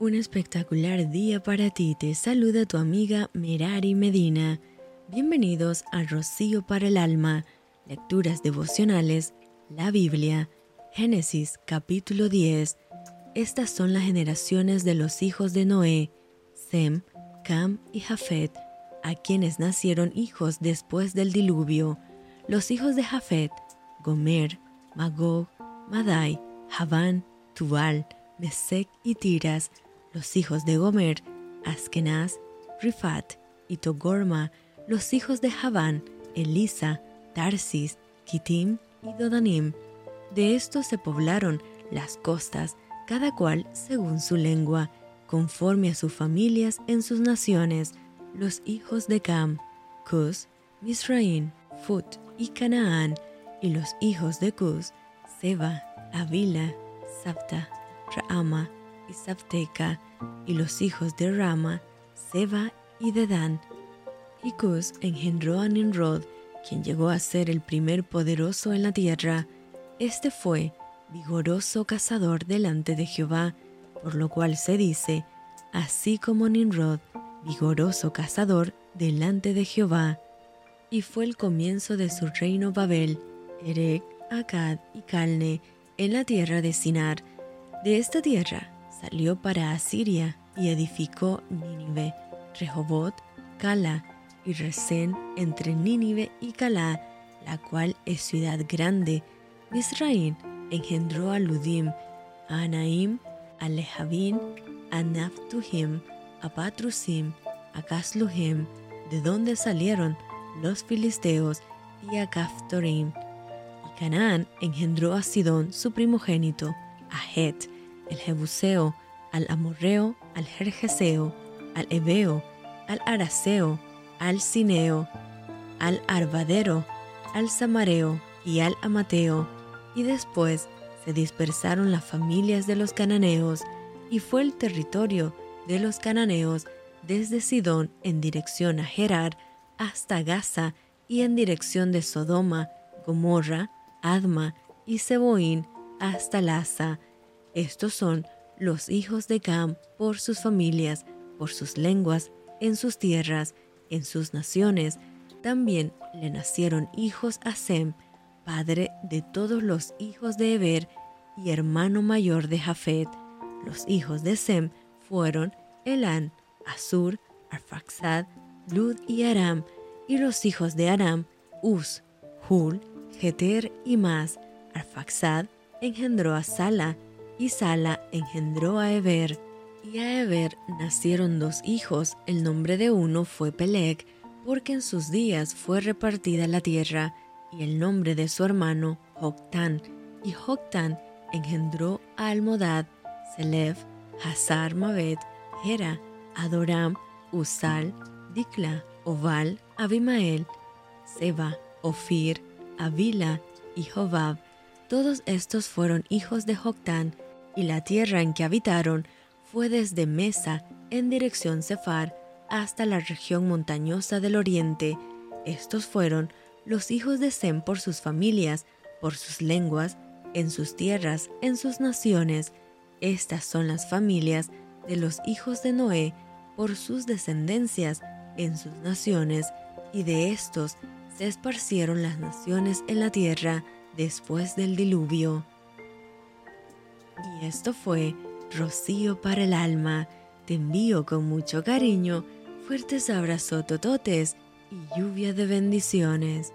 Un espectacular día para ti. Te saluda tu amiga Merari Medina. Bienvenidos a Rocío para el Alma, Lecturas Devocionales, la Biblia, Génesis capítulo 10. Estas son las generaciones de los hijos de Noé, Sem, Cam y Jafet, a quienes nacieron hijos después del diluvio. Los hijos de Jafet, Gomer, Magog, Madai, Javán, Tubal, Mesec y Tiras, los hijos de Gomer, Askenaz, Rifat y Togorma, los hijos de Javán, Elisa, Tarsis, Kitim y Dodanim. De estos se poblaron las costas, cada cual según su lengua, conforme a sus familias en sus naciones, los hijos de Cam, Cus, Misraim, Fut y Canaán, y los hijos de Cus, Seba, Avila, Sapta, Raama y y los hijos de Rama, Seba y Dedán. Y Cus engendró a Nimrod, quien llegó a ser el primer poderoso en la tierra. Este fue vigoroso cazador delante de Jehová, por lo cual se dice, así como Nimrod, vigoroso cazador delante de Jehová. Y fue el comienzo de su reino Babel, Erec, Akkad y Calne, en la tierra de Sinar. De esta tierra salió para Asiria y edificó Nínive, Rehobot, Cala y Resén entre Nínive y Calá, la cual es ciudad grande. Misraín engendró a Ludim, a Anaim, a Lehabim, a Naphtuhim, a Patrusim, a Casluhim, de donde salieron los filisteos, y a Caphtorim. Y Canaán engendró a Sidón, su primogénito, a Het, el Jebuseo, al Amorreo, al Jerjeseo, al Ebeo, al Araseo, al Cineo, al Arbadero, al Samareo y al Amateo, y después se dispersaron las familias de los cananeos, y fue el territorio de los cananeos desde Sidón en dirección a Gerar hasta Gaza y en dirección de Sodoma, Gomorra, Adma y Seboín hasta Laza. Estos son los hijos de Cam por sus familias, por sus lenguas, en sus tierras, en sus naciones. También le nacieron hijos a Sem, padre de todos los hijos de Eber y hermano mayor de Jafet. Los hijos de Sem fueron Elán, Asur, Arfaxad, Lud y Aram, y los hijos de Aram, Uz, Hul, Geter y Mas. Arfaxad engendró a Sala, y Sala engendró a Eber. Y a Eber nacieron dos hijos, el nombre de uno fue Peleg, porque en sus días fue repartida la tierra, y el nombre de su hermano Joctán. Y Joctán engendró a Almodad, Selev, Hazar Mabed, Hera, Adoram, Usal, Dikla, Oval, Abimael, Seba, Ofir, Avila y Jobab. Todos estos fueron hijos de Joctán, y la tierra en que habitaron fue desde Mesa en dirección Cefar hasta la región montañosa del oriente. Estos fueron los hijos de Sem por sus familias, por sus lenguas, en sus tierras, en sus naciones. Estas son las familias de los hijos de Noé por sus descendencias en sus naciones, y de estos se esparcieron las naciones en la tierra después del diluvio. Y esto fue Rocío para el alma. Te envío con mucho cariño, fuertes abrazos tototes y lluvia de bendiciones.